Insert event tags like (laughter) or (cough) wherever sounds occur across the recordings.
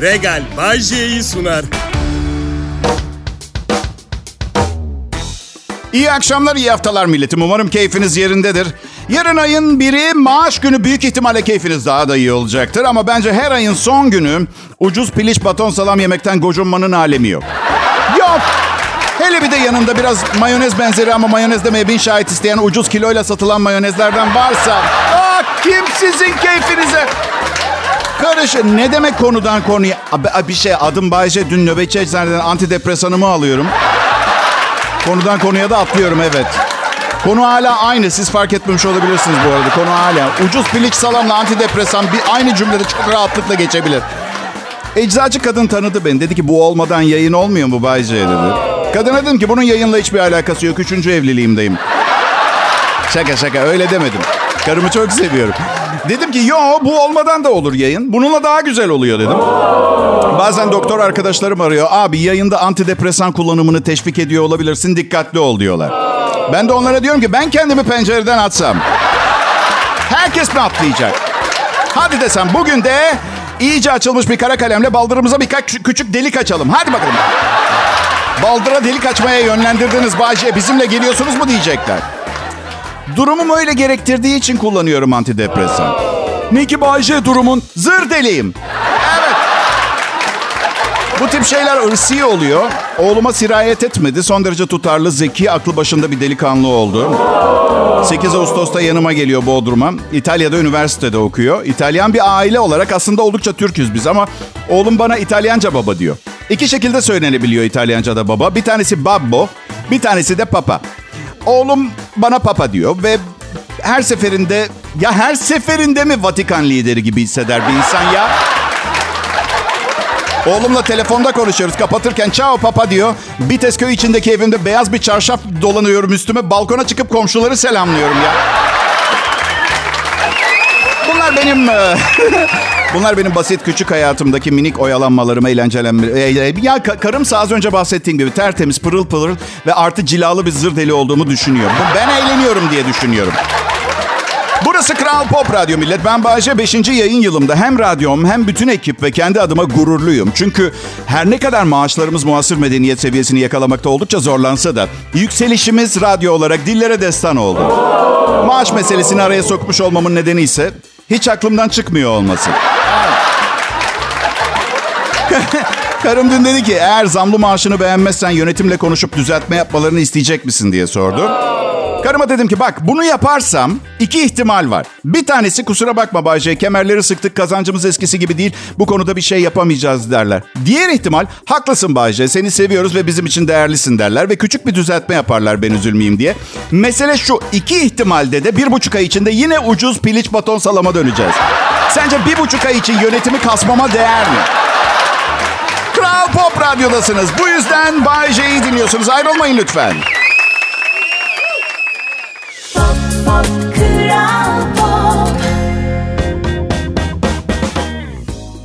Regal Bajje'yi sunar. İyi akşamlar, iyi haftalar milletim. Umarım keyfiniz yerindedir. Yarın ayın biri maaş günü büyük ihtimalle keyfiniz daha da iyi olacaktır. Ama bence her ayın son günü ucuz piliç baton salam yemekten gocunmanın alemi yok. Yok. Hele bir de yanında biraz mayonez benzeri ama mayonez demeye bin şahit isteyen ucuz kiloyla satılan mayonezlerden varsa... Ah kim sizin keyfinize? Karışın. Ne demek konudan konuya? Bir şey adım Bayce. Dün nöbetçi eczaneden antidepresanımı alıyorum. Konudan konuya da atlıyorum evet. Konu hala aynı. Siz fark etmemiş olabilirsiniz bu arada. Konu hala. Ucuz piliç salamla antidepresan bir aynı cümlede çok rahatlıkla geçebilir. Eczacı kadın tanıdı beni. Dedi ki bu olmadan yayın olmuyor mu Bayce dedi. Kadına dedim ki bunun yayınla hiçbir alakası yok. Üçüncü evliliğimdeyim. Şaka şaka öyle demedim. Karımı çok seviyorum. Dedim ki yo bu olmadan da olur yayın. Bununla daha güzel oluyor dedim. Bazen doktor arkadaşlarım arıyor. Abi yayında antidepresan kullanımını teşvik ediyor olabilirsin. Dikkatli ol diyorlar. Ben de onlara diyorum ki ben kendimi pencereden atsam. Herkes mi atlayacak? Hadi desem bugün de iyice açılmış bir kara kalemle baldırımıza birkaç küçük delik açalım. Hadi bakalım. Baldıra delik açmaya yönlendirdiniz Bayce. Bizimle geliyorsunuz mu diyecekler. Durumum öyle gerektirdiği için kullanıyorum antidepresan. Ne ki Bayce durumun zır deliyim. Evet. Bu tip şeyler ırsi oluyor. Oğluma sirayet etmedi. Son derece tutarlı, zeki, aklı başında bir delikanlı oldu. 8 Ağustos'ta yanıma geliyor Bodrum'a. İtalya'da üniversitede okuyor. İtalyan bir aile olarak aslında oldukça Türküz biz ama oğlum bana İtalyanca baba diyor. İki şekilde söylenebiliyor İtalyanca da baba. Bir tanesi babbo, bir tanesi de papa. Oğlum bana papa diyor ve her seferinde ya her seferinde mi Vatikan lideri gibi hisseder bir insan ya? Oğlumla telefonda konuşuyoruz. Kapatırken ciao papa diyor. Bitesköy içindeki evimde beyaz bir çarşaf dolanıyorum üstüme. Balkona çıkıp komşuları selamlıyorum ya. Bunlar benim... (laughs) Bunlar benim basit küçük hayatımdaki minik oyalanmalarım, eğlencelenme. e, Ya ka- karımsa az önce bahsettiğim gibi tertemiz, pırıl pırıl ve artı cilalı bir zır deli olduğumu düşünüyor. Ben eğleniyorum diye düşünüyorum. Burası Kral Pop Radyo millet. Ben Bayece 5. yayın yılımda hem radyom hem bütün ekip ve kendi adıma gururluyum. Çünkü her ne kadar maaşlarımız muasır medeniyet seviyesini yakalamakta oldukça zorlansa da yükselişimiz radyo olarak dillere destan oldu. Maaş meselesini araya sokmuş olmamın nedeni ise hiç aklımdan çıkmıyor olması. (laughs) Karım dün dedi ki eğer zamlı maaşını beğenmezsen yönetimle konuşup düzeltme yapmalarını isteyecek misin diye sordu. Karıma dedim ki bak bunu yaparsam iki ihtimal var. Bir tanesi kusura bakma Bayce kemerleri sıktık kazancımız eskisi gibi değil. Bu konuda bir şey yapamayacağız derler. Diğer ihtimal haklısın Bayce seni seviyoruz ve bizim için değerlisin derler. Ve küçük bir düzeltme yaparlar ben üzülmeyeyim diye. Mesele şu iki ihtimalde de bir buçuk ay içinde yine ucuz piliç baton salama döneceğiz. Sence bir buçuk ay için yönetimi kasmama değer mi? Kral Pop Radyo'dasınız. Bu yüzden Bay J'yi dinliyorsunuz. Ayrılmayın lütfen.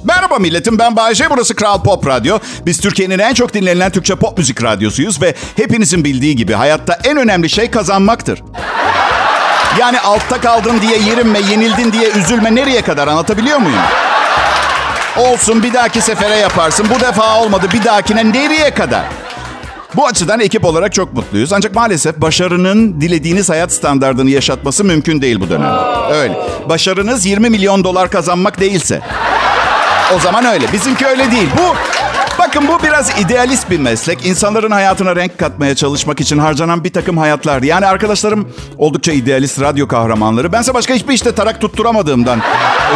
Merhaba milletim ben Bayece burası Kral Pop Radyo. Biz Türkiye'nin en çok dinlenilen Türkçe pop müzik radyosuyuz ve hepinizin bildiği gibi hayatta en önemli şey kazanmaktır. Yani altta kaldın diye yerinme, yenildin diye üzülme nereye kadar anlatabiliyor muyum? Olsun bir dahaki sefere yaparsın. Bu defa olmadı bir dahakine nereye kadar? Bu açıdan ekip olarak çok mutluyuz. Ancak maalesef başarının dilediğiniz hayat standartını yaşatması mümkün değil bu dönemde. Öyle. Başarınız 20 milyon dolar kazanmak değilse. O zaman öyle. Bizimki öyle değil. Bu Bakın bu biraz idealist bir meslek. İnsanların hayatına renk katmaya çalışmak için harcanan bir takım hayatlar. Yani arkadaşlarım oldukça idealist radyo kahramanları. Bense başka hiçbir işte tarak tutturamadığımdan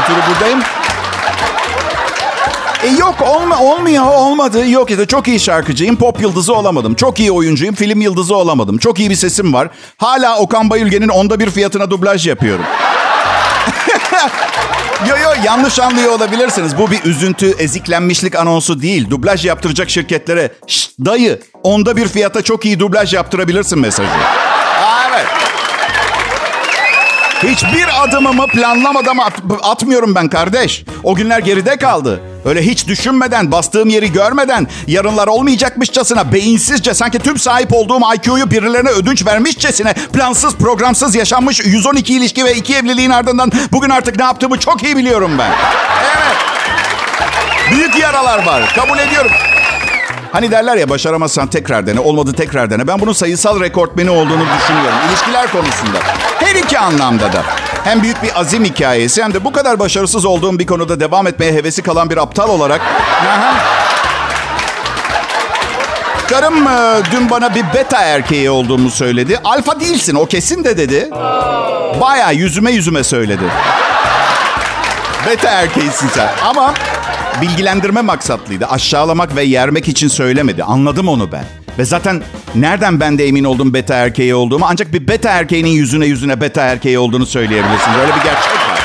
ötürü buradayım. E yok olma, olmuyor olmadı. Yok ya da çok iyi şarkıcıyım pop yıldızı olamadım. Çok iyi oyuncuyum film yıldızı olamadım. Çok iyi bir sesim var. Hala Okan Bayülgen'in onda bir fiyatına dublaj yapıyorum. (laughs) Yo yo yanlış anlıyor olabilirsiniz. Bu bir üzüntü, eziklenmişlik anonsu değil. Dublaj yaptıracak şirketlere Şşt dayı onda bir fiyata çok iyi dublaj yaptırabilirsin mesajı. Evet. Hiçbir adımımı planlamadan at- atmıyorum ben kardeş. O günler geride kaldı. Öyle hiç düşünmeden, bastığım yeri görmeden, yarınlar olmayacakmışçasına, beyinsizce sanki tüm sahip olduğum IQ'yu birilerine ödünç vermişçesine, plansız, programsız yaşanmış 112 ilişki ve iki evliliğin ardından bugün artık ne yaptığımı çok iyi biliyorum ben. Evet. Büyük yaralar var. Kabul ediyorum. Hani derler ya başaramazsan tekrar dene, olmadı tekrar dene. Ben bunun sayısal rekortmeni olduğunu düşünüyorum. İlişkiler konusunda. Her iki anlamda da. Hem büyük bir azim hikayesi hem de bu kadar başarısız olduğum bir konuda devam etmeye hevesi kalan bir aptal olarak... Aha. Karım e, dün bana bir beta erkeği olduğumu söyledi. Alfa değilsin o kesin de dedi. Baya yüzüme yüzüme söyledi. Beta erkeğisin sen. Ama bilgilendirme maksatlıydı. Aşağılamak ve yermek için söylemedi. Anladım onu ben. Ve zaten nereden ben de emin oldum beta erkeği olduğumu? Ancak bir beta erkeğinin yüzüne yüzüne beta erkeği olduğunu söyleyebilirsiniz. Öyle bir gerçek var.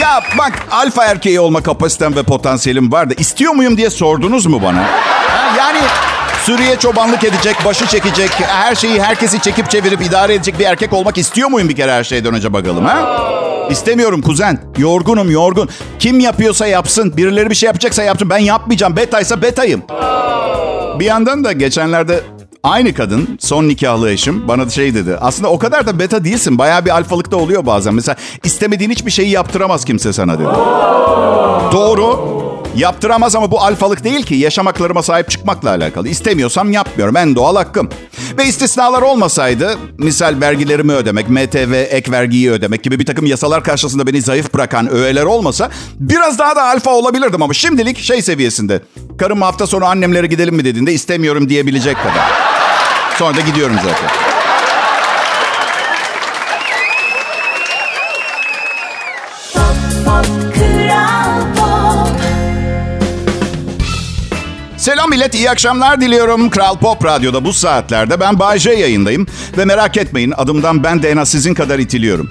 Ya bak alfa erkeği olma kapasitem ve potansiyelim var da istiyor muyum diye sordunuz mu bana? Ha, yani Suriye çobanlık edecek, başı çekecek, her şeyi herkesi çekip çevirip idare edecek bir erkek olmak istiyor muyum bir kere her şeyden önce bakalım ha? İstemiyorum kuzen. Yorgunum yorgun. Kim yapıyorsa yapsın. Birileri bir şey yapacaksa yapsın. Ben yapmayacağım. Betaysa betayım. Bir yandan da geçenlerde aynı kadın, son nikahlı eşim bana şey dedi. Aslında o kadar da beta değilsin. Bayağı bir alfalık da oluyor bazen. Mesela istemediğin hiçbir şeyi yaptıramaz kimse sana dedi. Doğru. Yaptıramaz ama bu alfalık değil ki. Yaşamaklarıma sahip çıkmakla alakalı. İstemiyorsam yapmıyorum. En doğal hakkım. Ve istisnalar olmasaydı, misal vergilerimi ödemek, MTV ek vergiyi ödemek gibi bir takım yasalar karşısında beni zayıf bırakan öğeler olmasa biraz daha da alfa olabilirdim ama şimdilik şey seviyesinde. Karım hafta sonu annemlere gidelim mi dediğinde istemiyorum diyebilecek kadar. Sonra da gidiyorum zaten. Millet, iyi akşamlar diliyorum. Kral Pop Radyo'da bu saatlerde ben Bay J yayındayım. Ve merak etmeyin adımdan ben de en az sizin kadar itiliyorum.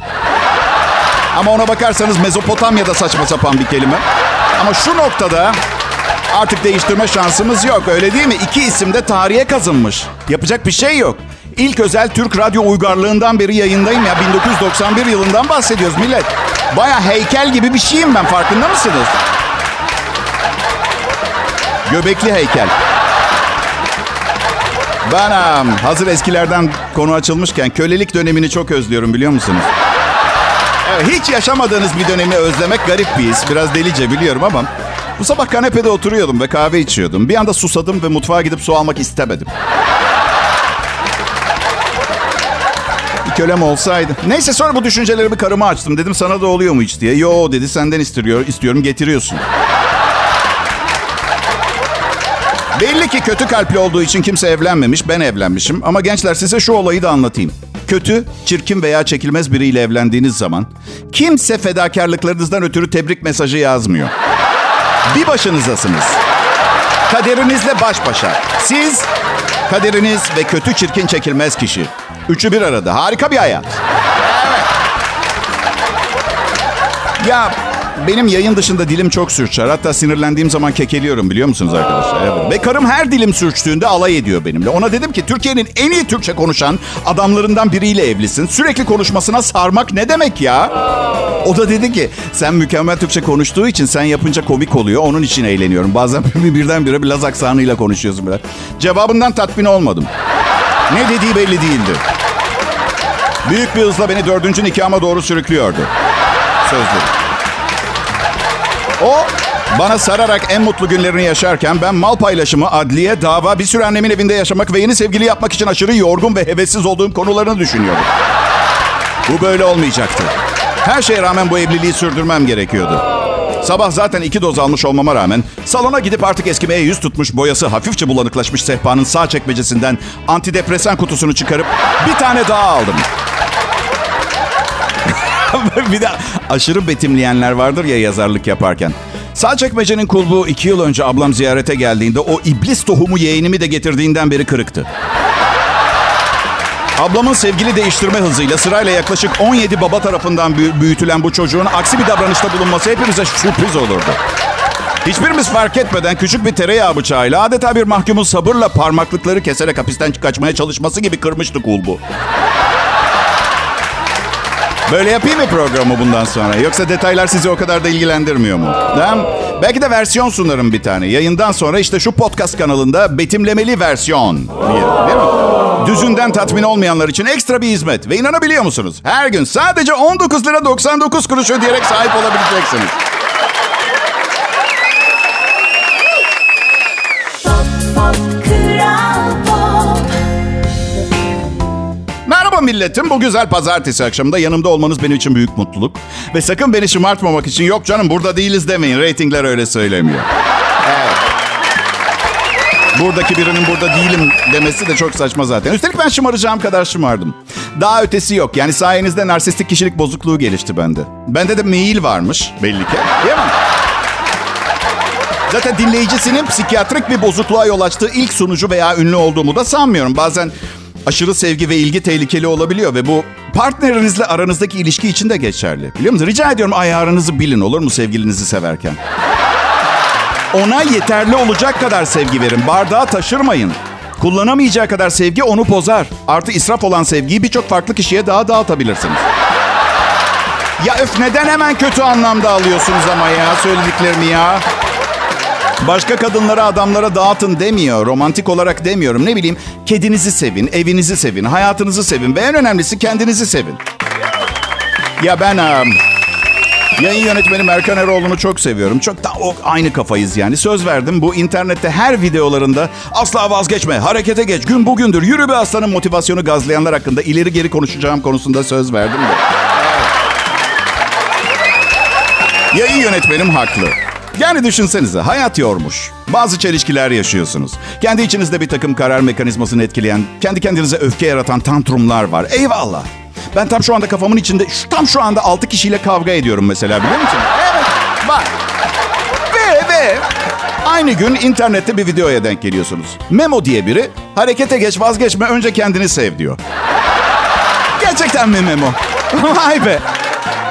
Ama ona bakarsanız Mezopotamya'da saçma sapan bir kelime. Ama şu noktada artık değiştirme şansımız yok öyle değil mi? İki isim de tarihe kazınmış. Yapacak bir şey yok. İlk özel Türk radyo uygarlığından beri yayındayım ya. 1991 yılından bahsediyoruz millet. Baya heykel gibi bir şeyim ben farkında mısınız? Göbekli heykel. Ben hazır eskilerden konu açılmışken kölelik dönemini çok özlüyorum biliyor musunuz? Hiç yaşamadığınız bir dönemi özlemek garip bir his. Biraz delice biliyorum ama bu sabah kanepede oturuyordum ve kahve içiyordum. Bir anda susadım ve mutfağa gidip su almak istemedim. Bir kölem olsaydı. Neyse sonra bu düşüncelerimi karıma açtım. Dedim sana da oluyor mu hiç diye. Yo dedi senden istiyor, istiyorum getiriyorsun. Belli ki kötü kalpli olduğu için kimse evlenmemiş. Ben evlenmişim. Ama gençler size şu olayı da anlatayım. Kötü, çirkin veya çekilmez biriyle evlendiğiniz zaman kimse fedakarlıklarınızdan ötürü tebrik mesajı yazmıyor. Bir başınızasınız. Kaderinizle baş başa. Siz, kaderiniz ve kötü çirkin çekilmez kişi. Üçü bir arada. Harika bir hayat. Ya benim yayın dışında dilim çok sürçer. Hatta sinirlendiğim zaman kekeliyorum biliyor musunuz arkadaşlar? Evet. Ve karım her dilim sürçtüğünde alay ediyor benimle. Ona dedim ki Türkiye'nin en iyi Türkçe konuşan adamlarından biriyle evlisin. Sürekli konuşmasına sarmak ne demek ya? O da dedi ki sen mükemmel Türkçe konuştuğu için sen yapınca komik oluyor. Onun için eğleniyorum. Bazen (laughs) birdenbire bir Laz aksanıyla konuşuyorsun böyle. Cevabından tatmin olmadım. Ne dediği belli değildi. Büyük bir hızla beni dördüncü nikahıma doğru sürüklüyordu. Sözleri. O bana sararak en mutlu günlerini yaşarken ben mal paylaşımı, adliye, dava, bir süre annemin evinde yaşamak ve yeni sevgili yapmak için aşırı yorgun ve hevessiz olduğum konularını düşünüyordum. Bu böyle olmayacaktı. Her şeye rağmen bu evliliği sürdürmem gerekiyordu. Sabah zaten iki doz almış olmama rağmen salona gidip artık eskimeye yüz tutmuş boyası hafifçe bulanıklaşmış sehpanın sağ çekmecesinden antidepresan kutusunu çıkarıp bir tane daha aldım. (laughs) bir de aşırı betimleyenler vardır ya yazarlık yaparken. Sağ çekmecenin kulbu iki yıl önce ablam ziyarete geldiğinde o iblis tohumu yeğenimi de getirdiğinden beri kırıktı. Ablamın sevgili değiştirme hızıyla sırayla yaklaşık 17 baba tarafından büyütülen bu çocuğun aksi bir davranışta bulunması hepimize sürpriz olurdu. Hiçbirimiz fark etmeden küçük bir tereyağı bıçağıyla adeta bir mahkumun sabırla parmaklıkları keserek hapisten kaçmaya çalışması gibi kırmıştı kulbu. Böyle yapayım mı programı bundan sonra? Yoksa detaylar sizi o kadar da ilgilendirmiyor mu? Tamam. Belki de versiyon sunarım bir tane. Yayından sonra işte şu podcast kanalında betimlemeli versiyon. Değil mi? Düzünden tatmin olmayanlar için ekstra bir hizmet. Ve inanabiliyor musunuz? Her gün sadece 19 lira 99 kuruş ödeyerek sahip olabileceksiniz. Milletim. Bu güzel pazartesi akşamında yanımda olmanız benim için büyük mutluluk. Ve sakın beni şımartmamak için yok canım burada değiliz demeyin. Ratingler öyle söylemiyor. Buradaki birinin burada değilim demesi de çok saçma zaten. Üstelik ben şımaracağım kadar şımardım. Daha ötesi yok. Yani sayenizde narsistik kişilik bozukluğu gelişti bende. Bende de mail varmış belli ki. Değil mi? Zaten dinleyicisinin psikiyatrik bir bozukluğa yol açtığı ilk sunucu veya ünlü olduğumu da sanmıyorum. Bazen aşırı sevgi ve ilgi tehlikeli olabiliyor ve bu partnerinizle aranızdaki ilişki için de geçerli. Biliyor musunuz? Rica ediyorum ayarınızı bilin olur mu sevgilinizi severken? Ona yeterli olacak kadar sevgi verin. Bardağı taşırmayın. Kullanamayacağı kadar sevgi onu bozar. Artı israf olan sevgiyi birçok farklı kişiye daha dağıtabilirsiniz. Ya öf neden hemen kötü anlamda alıyorsunuz ama ya söylediklerimi ya? Başka kadınlara, adamlara dağıtın demiyor. Romantik olarak demiyorum. Ne bileyim, kedinizi sevin, evinizi sevin, hayatınızı sevin ve en önemlisi kendinizi sevin. Ya ben um, yayın yönetmenim Erkan Eroğlu'nu çok seviyorum. Çok da o aynı kafayız yani. Söz verdim bu internette her videolarında asla vazgeçme, harekete geç, gün bugündür, yürü be aslanın motivasyonu gazlayanlar hakkında ileri geri konuşacağım konusunda söz verdim de. Yayın yönetmenim haklı. Yani düşünsenize hayat yormuş. Bazı çelişkiler yaşıyorsunuz. Kendi içinizde bir takım karar mekanizmasını etkileyen, kendi kendinize öfke yaratan tantrumlar var. Eyvallah. Ben tam şu anda kafamın içinde, şu, tam şu anda 6 kişiyle kavga ediyorum mesela biliyor musun? Evet, bak. Ve ve aynı gün internette bir videoya denk geliyorsunuz. Memo diye biri, harekete geç vazgeçme önce kendini sev diyor. Gerçekten mi Memo? (laughs) Vay be.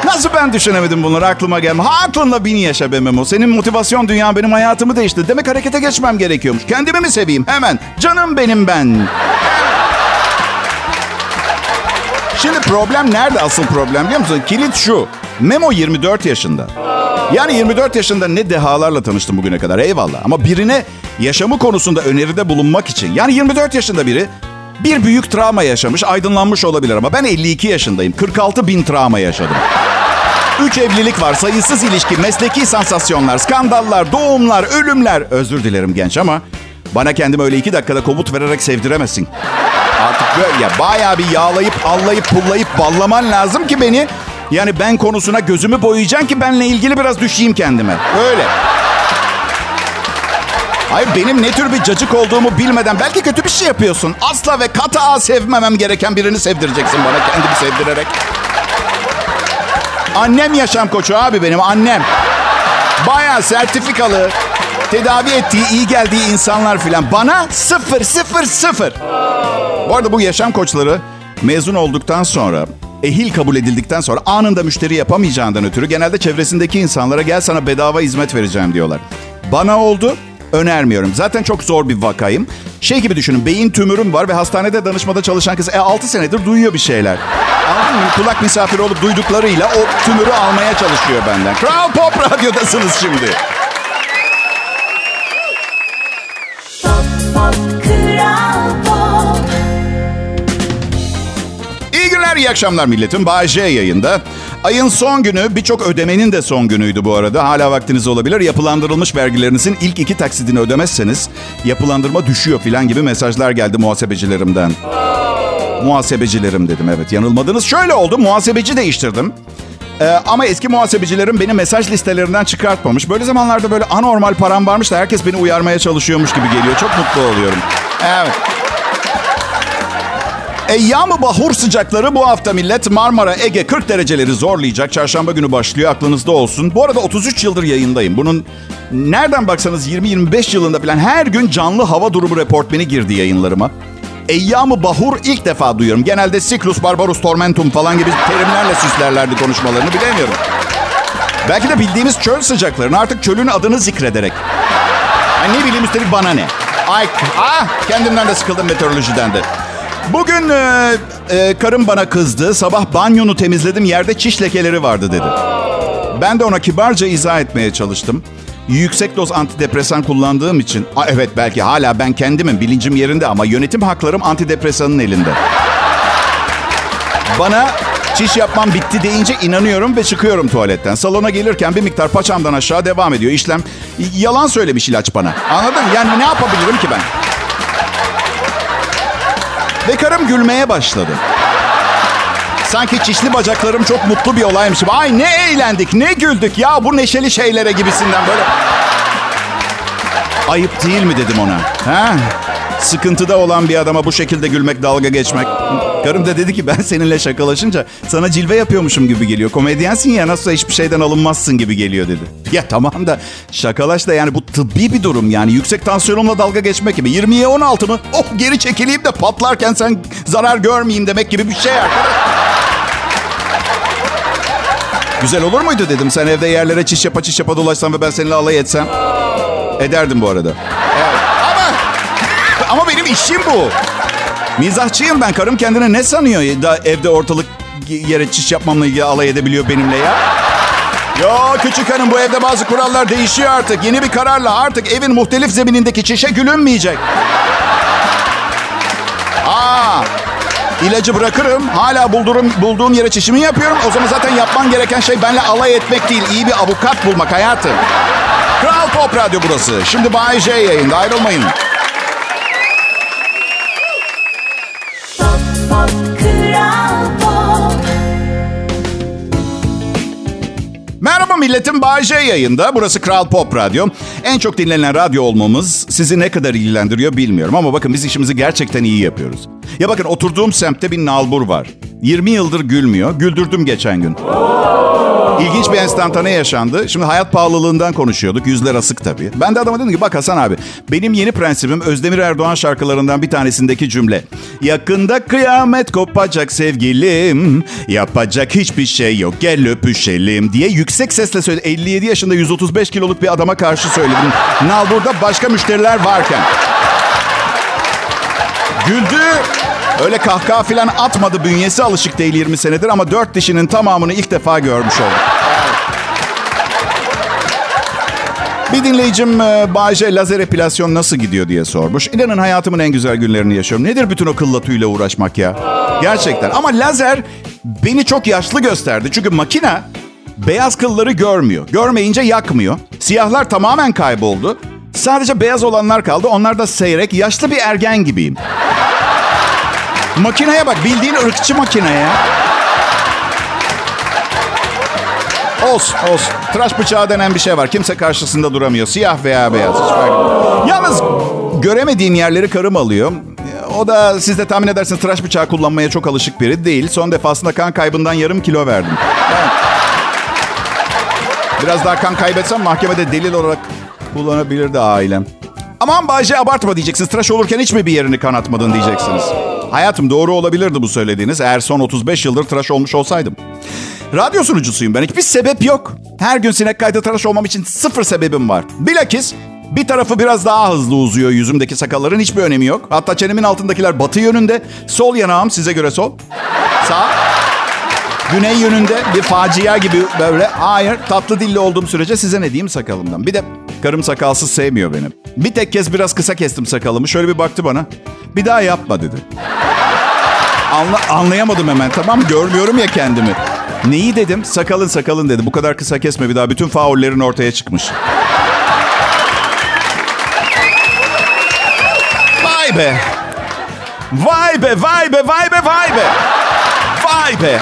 Nasıl ben düşünemedim bunları aklıma gelme. Aklınla bin yaşa be Memo. Senin motivasyon dünyan benim hayatımı değişti. Demek harekete geçmem gerekiyormuş. Kendimi mi seveyim? Hemen. Canım benim ben. Şimdi problem nerede asıl problem biliyor musun? Kilit şu. Memo 24 yaşında. Yani 24 yaşında ne dehalarla tanıştım bugüne kadar eyvallah. Ama birine yaşamı konusunda öneride bulunmak için. Yani 24 yaşında biri bir büyük travma yaşamış, aydınlanmış olabilir ama ben 52 yaşındayım. 46 bin travma yaşadım. Üç evlilik var, sayısız ilişki, mesleki sansasyonlar, skandallar, doğumlar, ölümler. Özür dilerim genç ama bana kendimi öyle iki dakikada komut vererek sevdiremezsin. Artık böyle ya bayağı bir yağlayıp, allayıp, pullayıp, ballaman lazım ki beni... Yani ben konusuna gözümü boyayacaksın ki benle ilgili biraz düşeyim kendime. Öyle. Hayır benim ne tür bir cacık olduğumu bilmeden belki kötü bir şey yapıyorsun. Asla ve kata sevmemem gereken birini sevdireceksin bana kendimi sevdirerek. Annem yaşam koçu abi benim annem. Bayağı sertifikalı, tedavi ettiği, iyi geldiği insanlar filan. Bana sıfır, sıfır, sıfır. Bu arada bu yaşam koçları mezun olduktan sonra, ehil kabul edildikten sonra anında müşteri yapamayacağından ötürü genelde çevresindeki insanlara gel sana bedava hizmet vereceğim diyorlar. Bana oldu, önermiyorum. Zaten çok zor bir vakayım. Şey gibi düşünün, beyin tümörüm var ve hastanede danışmada çalışan kız e, 6 senedir duyuyor bir şeyler. Anladın mı? Kulak misafiri olup duyduklarıyla o tümörü almaya çalışıyor benden. Kral Pop Radyo'dasınız şimdi. İyi günler, iyi akşamlar milletim. J yayında. Ayın son günü, birçok ödemenin de son günüydü bu arada. Hala vaktiniz olabilir. Yapılandırılmış vergilerinizin ilk iki taksidini ödemezseniz yapılandırma düşüyor filan gibi mesajlar geldi muhasebecilerimden. Muhasebecilerim dedim evet yanılmadınız. Şöyle oldu muhasebeci değiştirdim. Ee, ama eski muhasebecilerim beni mesaj listelerinden çıkartmamış. Böyle zamanlarda böyle anormal param varmış da herkes beni uyarmaya çalışıyormuş gibi geliyor. Çok mutlu oluyorum. Evet. Eyyam-ı bahur sıcakları bu hafta millet Marmara, Ege 40 dereceleri zorlayacak. Çarşamba günü başlıyor aklınızda olsun. Bu arada 33 yıldır yayındayım. Bunun nereden baksanız 20-25 yılında falan her gün canlı hava durumu reportmeni girdi yayınlarıma. Eyyam-ı bahur ilk defa duyuyorum. Genelde Cyclus barbarus tormentum falan gibi terimlerle süslerlerdi konuşmalarını bilemiyorum. Belki de bildiğimiz çöl sıcaklarını artık çölün adını zikrederek. Ay ne bileyim üstelik bana ne? Ay ah, kendimden de sıkıldım meteorolojiden de. Bugün e, e, karım bana kızdı. Sabah banyonu temizledim. Yerde çiş lekeleri vardı dedi. Ben de ona kibarca izah etmeye çalıştım. Yüksek doz antidepresan kullandığım için... Aa, evet belki hala ben kendimim, bilincim yerinde ama yönetim haklarım antidepresanın elinde. Bana çiş yapmam bitti deyince inanıyorum ve çıkıyorum tuvaletten. Salona gelirken bir miktar paçamdan aşağı devam ediyor işlem. Yalan söylemiş ilaç bana. Anladın? Yani ne yapabilirim ki ben? Ve karım gülmeye başladı. Sanki çişli bacaklarım çok mutlu bir olaymış. Ay ne eğlendik, ne güldük ya bu neşeli şeylere gibisinden böyle. Ayıp değil mi dedim ona. Ha? Sıkıntıda olan bir adama bu şekilde gülmek, dalga geçmek. Karım da dedi ki ben seninle şakalaşınca sana cilve yapıyormuşum gibi geliyor. Komedyensin ya nasıl hiçbir şeyden alınmazsın gibi geliyor dedi. Ya tamam da şakalaş da yani bu tıbbi bir durum yani. Yüksek tansiyonumla dalga geçmek gibi. 20'ye 16 mı? Oh geri çekileyim de patlarken sen zarar görmeyeyim demek gibi bir şey arkadaş. Güzel olur muydu dedim. Sen evde yerlere çiş yapa çiş yapa dolaşsan ve ben seninle alay etsem. Ederdim bu arada. Evet. Ama, ama benim işim bu. Mizahçıyım ben. Karım kendine ne sanıyor da evde ortalık yere çiş yapmamla ilgili alay edebiliyor benimle ya? Yo küçük hanım bu evde bazı kurallar değişiyor artık. Yeni bir kararla artık evin muhtelif zeminindeki çişe gülünmeyecek. Aa, İlacı bırakırım. Hala bulduğum, bulduğum yere çişimi yapıyorum. O zaman zaten yapman gereken şey benimle alay etmek değil. iyi bir avukat bulmak hayatım. Kral Pop Radyo burası. Şimdi Bay J yayında. Ayrılmayın. Bay J yayında. Burası Kral Pop Radyo. En çok dinlenen radyo olmamız sizi ne kadar ilgilendiriyor bilmiyorum. Ama bakın biz işimizi gerçekten iyi yapıyoruz. Ya bakın oturduğum semtte bir nalbur var. 20 yıldır gülmüyor. Güldürdüm geçen gün. İlginç bir enstantane yaşandı. Şimdi hayat pahalılığından konuşuyorduk. Yüzler asık tabii. Ben de adama dedim ki bak Hasan abi benim yeni prensibim Özdemir Erdoğan şarkılarından bir tanesindeki cümle. Yakında kıyamet kopacak sevgilim. Yapacak hiçbir şey yok gel öpüşelim diye yüksek sesle söyledi. 57 yaşında 135 kiloluk bir adama karşı söyledim. Nalbur'da başka müşteriler varken. Güldü. Öyle kahkaha falan atmadı. Bünyesi alışık değil 20 senedir ama dört dişinin tamamını ilk defa görmüş oldum. Bir dinleyicim e, Bayce lazer epilasyon nasıl gidiyor diye sormuş. İnanın hayatımın en güzel günlerini yaşıyorum. Nedir bütün o kılla tüyle uğraşmak ya? Gerçekten. Ama lazer beni çok yaşlı gösterdi. Çünkü makine beyaz kılları görmüyor. Görmeyince yakmıyor. Siyahlar tamamen kayboldu. Sadece beyaz olanlar kaldı. Onlar da seyrek. Yaşlı bir ergen gibiyim. Makineye bak. Bildiğin ırkçı makine ya. Olsun, olsun. Tıraş bıçağı denen bir şey var. Kimse karşısında duramıyor. Siyah veya beyaz. Hiç fark. Yalnız göremediğim yerleri karım alıyor. O da siz de tahmin edersiniz tıraş bıçağı kullanmaya çok alışık biri değil. Son defasında kan kaybından yarım kilo verdim. Biraz daha kan kaybetsem mahkemede delil olarak kullanabilirdi ailem. Aman Bayce abartma diyeceksiniz. Tıraş olurken hiç mi bir yerini kanatmadın diyeceksiniz. Hayatım doğru olabilirdi bu söylediğiniz. Eğer son 35 yıldır tıraş olmuş olsaydım. Radyo sunucusuyum ben. Hiçbir sebep yok. Her gün sinek kaydı tıraş olmam için sıfır sebebim var. Bilakis bir tarafı biraz daha hızlı uzuyor yüzümdeki sakalların. Hiçbir önemi yok. Hatta çenemin altındakiler batı yönünde. Sol yanağım size göre sol. Sağ. Güney yönünde bir facia gibi böyle. Hayır tatlı dilli olduğum sürece size ne diyeyim sakalımdan. Bir de karım sakalsız sevmiyor beni. Bir tek kez biraz kısa kestim sakalımı. Şöyle bir baktı bana. Bir daha yapma dedi. Anla, anlayamadım hemen tamam görmüyorum ya kendimi. Neyi dedim? Sakalın sakalın dedi. Bu kadar kısa kesme bir daha. Bütün faullerin ortaya çıkmış. Vay be. Vay be, vay be, vay be, vay be. Vay be.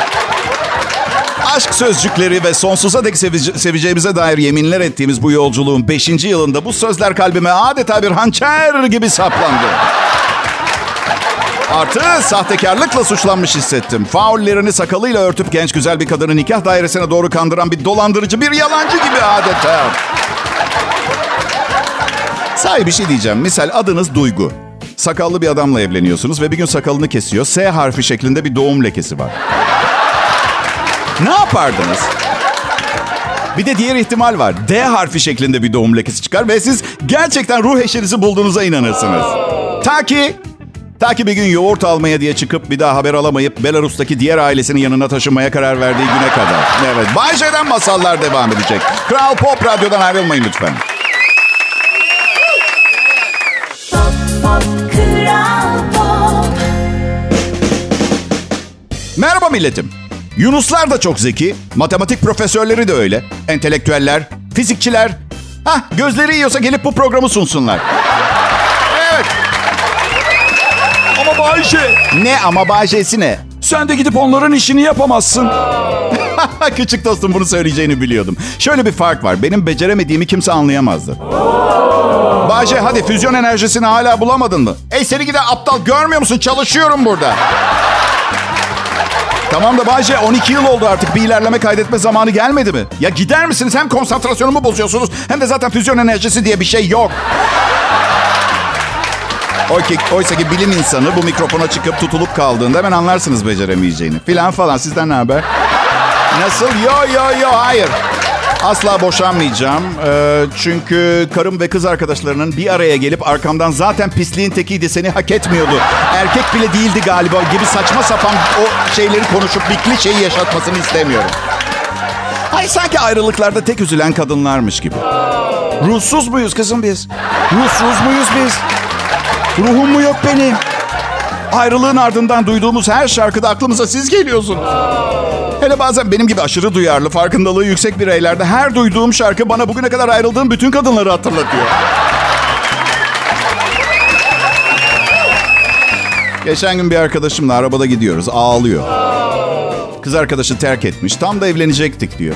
Aşk sözcükleri ve sonsuza dek sevece- seveceğimize dair yeminler ettiğimiz bu yolculuğun 5. yılında bu sözler kalbime adeta bir hançer gibi saplandı. Artı sahtekarlıkla suçlanmış hissettim. Faullerini sakalıyla örtüp genç güzel bir kadını nikah dairesine doğru kandıran bir dolandırıcı, bir yalancı gibi adeta. Sahi bir şey diyeceğim. Misal adınız Duygu. Sakallı bir adamla evleniyorsunuz ve bir gün sakalını kesiyor. S harfi şeklinde bir doğum lekesi var. Ne yapardınız? Bir de diğer ihtimal var. D harfi şeklinde bir doğum lekesi çıkar ve siz gerçekten ruh eşinizi bulduğunuza inanırsınız. Ta ki Ta ki bir gün yoğurt almaya diye çıkıp bir daha haber alamayıp Belarus'taki diğer ailesinin yanına taşınmaya karar verdiği güne kadar. Evet, Bay J'den masallar devam edecek. Kral Pop Radyo'dan ayrılmayın lütfen. Pop Pop Kral Pop Merhaba milletim. Yunuslar da çok zeki, matematik profesörleri de öyle. Entelektüeller, fizikçiler. Hah, gözleri yiyorsa gelip bu programı sunsunlar. Evet. Ama Bayşe Ne ama Bayce'si ne? sen de gidip onların işini yapamazsın. (laughs) Küçük dostum bunu söyleyeceğini biliyordum. Şöyle bir fark var. Benim beceremediğimi kimse anlayamazdı. Bahçe hadi füzyon enerjisini hala bulamadın mı? Ey seni giden aptal görmüyor musun? Çalışıyorum burada. Tamam da Bahçe 12 yıl oldu artık. Bir ilerleme kaydetme zamanı gelmedi mi? Ya gider misiniz? Hem konsantrasyonumu bozuyorsunuz hem de zaten füzyon enerjisi diye bir şey yok. Oysa, oysa ki bilim insanı bu mikrofona çıkıp tutulup kaldığında hemen anlarsınız beceremeyeceğini. Filan falan. Sizden ne haber? Nasıl? Yo yo yo hayır. Asla boşanmayacağım. Ee, çünkü karım ve kız arkadaşlarının bir araya gelip arkamdan zaten pisliğin tekiydi seni hak etmiyordu. Erkek bile değildi galiba gibi saçma sapan o şeyleri konuşup bir klişeyi yaşatmasını istemiyorum. Ay sanki ayrılıklarda tek üzülen kadınlarmış gibi. Ruhsuz muyuz kızım biz? Ruhsuz muyuz biz? Ruhum mu yok benim? Ayrılığın ardından duyduğumuz her şarkıda aklımıza siz geliyorsunuz. Hele bazen benim gibi aşırı duyarlı, farkındalığı yüksek bireylerde her duyduğum şarkı bana bugüne kadar ayrıldığım bütün kadınları hatırlatıyor. Geçen gün bir arkadaşımla arabada gidiyoruz. Ağlıyor. Kız arkadaşı terk etmiş. Tam da evlenecektik diyor.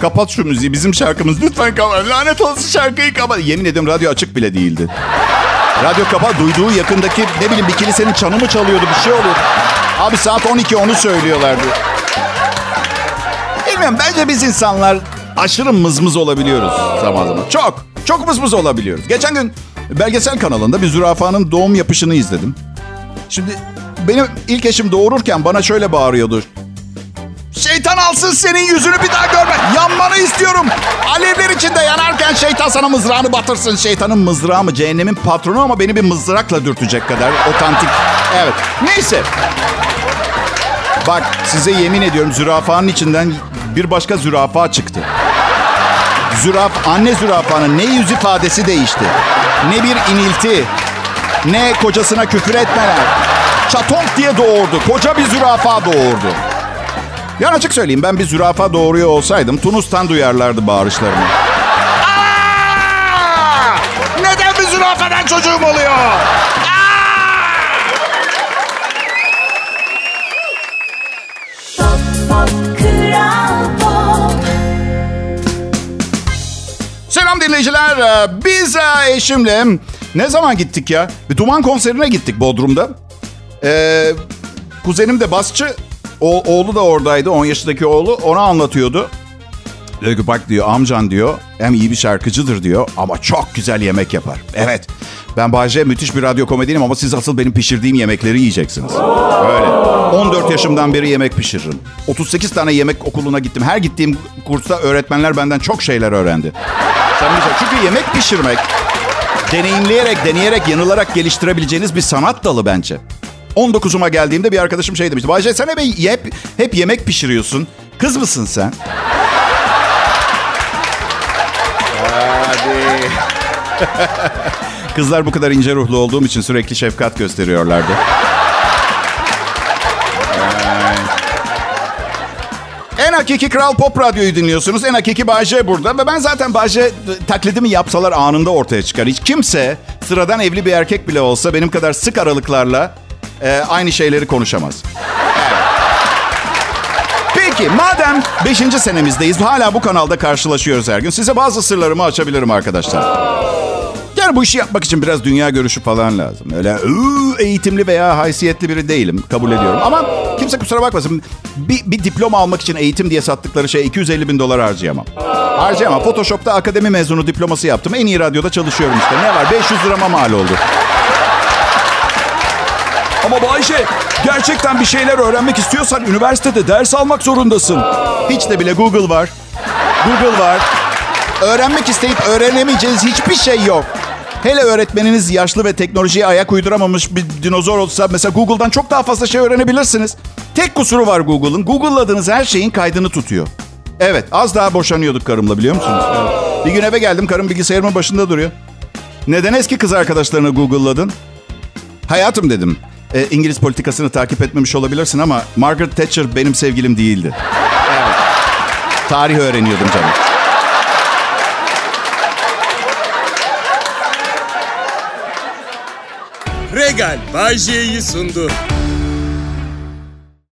Kapat şu müziği. Bizim şarkımız. Lütfen kapat. Lanet olsun şarkıyı kapat. Yemin ediyorum radyo açık bile değildi. Radyo kapat. Duyduğu yakındaki ne bileyim bir kilisenin çanı mı çalıyordu? Bir şey oluyordu. Abi saat 12 onu söylüyorlardı. Bilmiyorum bence biz insanlar aşırı mızmız olabiliyoruz zaman zaman. Çok, çok mızmız olabiliyoruz. Geçen gün belgesel kanalında bir zürafanın doğum yapışını izledim. Şimdi benim ilk eşim doğururken bana şöyle bağırıyordu. Şeytan alsın senin yüzünü bir daha görme. Yanmanı istiyorum. Alevler içinde yanarken şeytan sana mızrağını batırsın. Şeytanın mızrağı mı? Cehennemin patronu ama beni bir mızrakla dürtecek kadar otantik. Evet. Neyse. Bak size yemin ediyorum zürafanın içinden bir başka zürafa çıktı. Züraf, anne zürafanın ne yüz ifadesi değişti. Ne bir inilti. Ne kocasına küfür etmeler. Çatonk diye doğurdu. Koca bir zürafa doğurdu. Yani açık söyleyeyim ben bir zürafa doğuruyor olsaydım Tunus'tan duyarlardı bağırışlarımı. Aa! Neden bir zürafadan çocuğum oluyor? Selam dinleyiciler. Ee, Biz e, eşimle ne zaman gittik ya? Bir Duman konserine gittik Bodrum'da. Ee, kuzenim de basçı. O, oğlu da oradaydı. 10 yaşındaki oğlu. Ona anlatıyordu. Diyor ki bak diyor amcan diyor hem iyi bir şarkıcıdır diyor ama çok güzel yemek yapar. Evet ben Bahçe müthiş bir radyo komedyenim ama siz asıl benim pişirdiğim yemekleri yiyeceksiniz. Öyle. 14 yaşımdan beri yemek pişiririm. 38 tane yemek okuluna gittim. Her gittiğim kursta öğretmenler benden çok şeyler öğrendi. Çünkü yemek pişirmek deneyimleyerek, deneyerek, yanılarak geliştirebileceğiniz bir sanat dalı bence. 19'uma geldiğimde bir arkadaşım şey demişti. Bayce sen hep, hep, hep yemek pişiriyorsun. Kız mısın sen? Hadi. (laughs) Kızlar bu kadar ince ruhlu olduğum için sürekli şefkat gösteriyorlardı. En hakiki Kral Pop Radyo'yu dinliyorsunuz. En hakiki Bahçe burada. Ve ben zaten Bahçe taklidimi yapsalar anında ortaya çıkar. Hiç kimse sıradan evli bir erkek bile olsa benim kadar sık aralıklarla e, aynı şeyleri konuşamaz. Peki madem 5. senemizdeyiz hala bu kanalda karşılaşıyoruz her gün. Size bazı sırlarımı açabilirim arkadaşlar. Yani bu işi yapmak için biraz dünya görüşü falan lazım. Öyle "Iı, eğitimli veya haysiyetli biri değilim kabul ediyorum. Ama kimse kusura bakmasın. Bir, bir diploma almak için eğitim diye sattıkları şey 250 bin dolar harcayamam. Harcayamam. Photoshop'ta akademi mezunu diploması yaptım. En iyi radyoda çalışıyorum işte. Ne var? 500 lirama mal oldu. Ama Bayşe gerçekten bir şeyler öğrenmek istiyorsan üniversitede ders almak zorundasın. Hiç de bile Google var. Google var. Öğrenmek isteyip öğrenemeyeceğiniz hiçbir şey yok. Hele öğretmeniniz yaşlı ve teknolojiye ayak uyduramamış bir dinozor olsa mesela Google'dan çok daha fazla şey öğrenebilirsiniz. Tek kusuru var Google'ın. Google'ladığınız her şeyin kaydını tutuyor. Evet az daha boşanıyorduk karımla biliyor musunuz? Evet. Bir gün eve geldim karım bilgisayarımın başında duruyor. Neden eski kız arkadaşlarını Google'ladın? Hayatım dedim. E, İngiliz politikasını takip etmemiş olabilirsin ama Margaret Thatcher benim sevgilim değildi. Evet. Tarih öğreniyordum canım. Regal Bay sundu.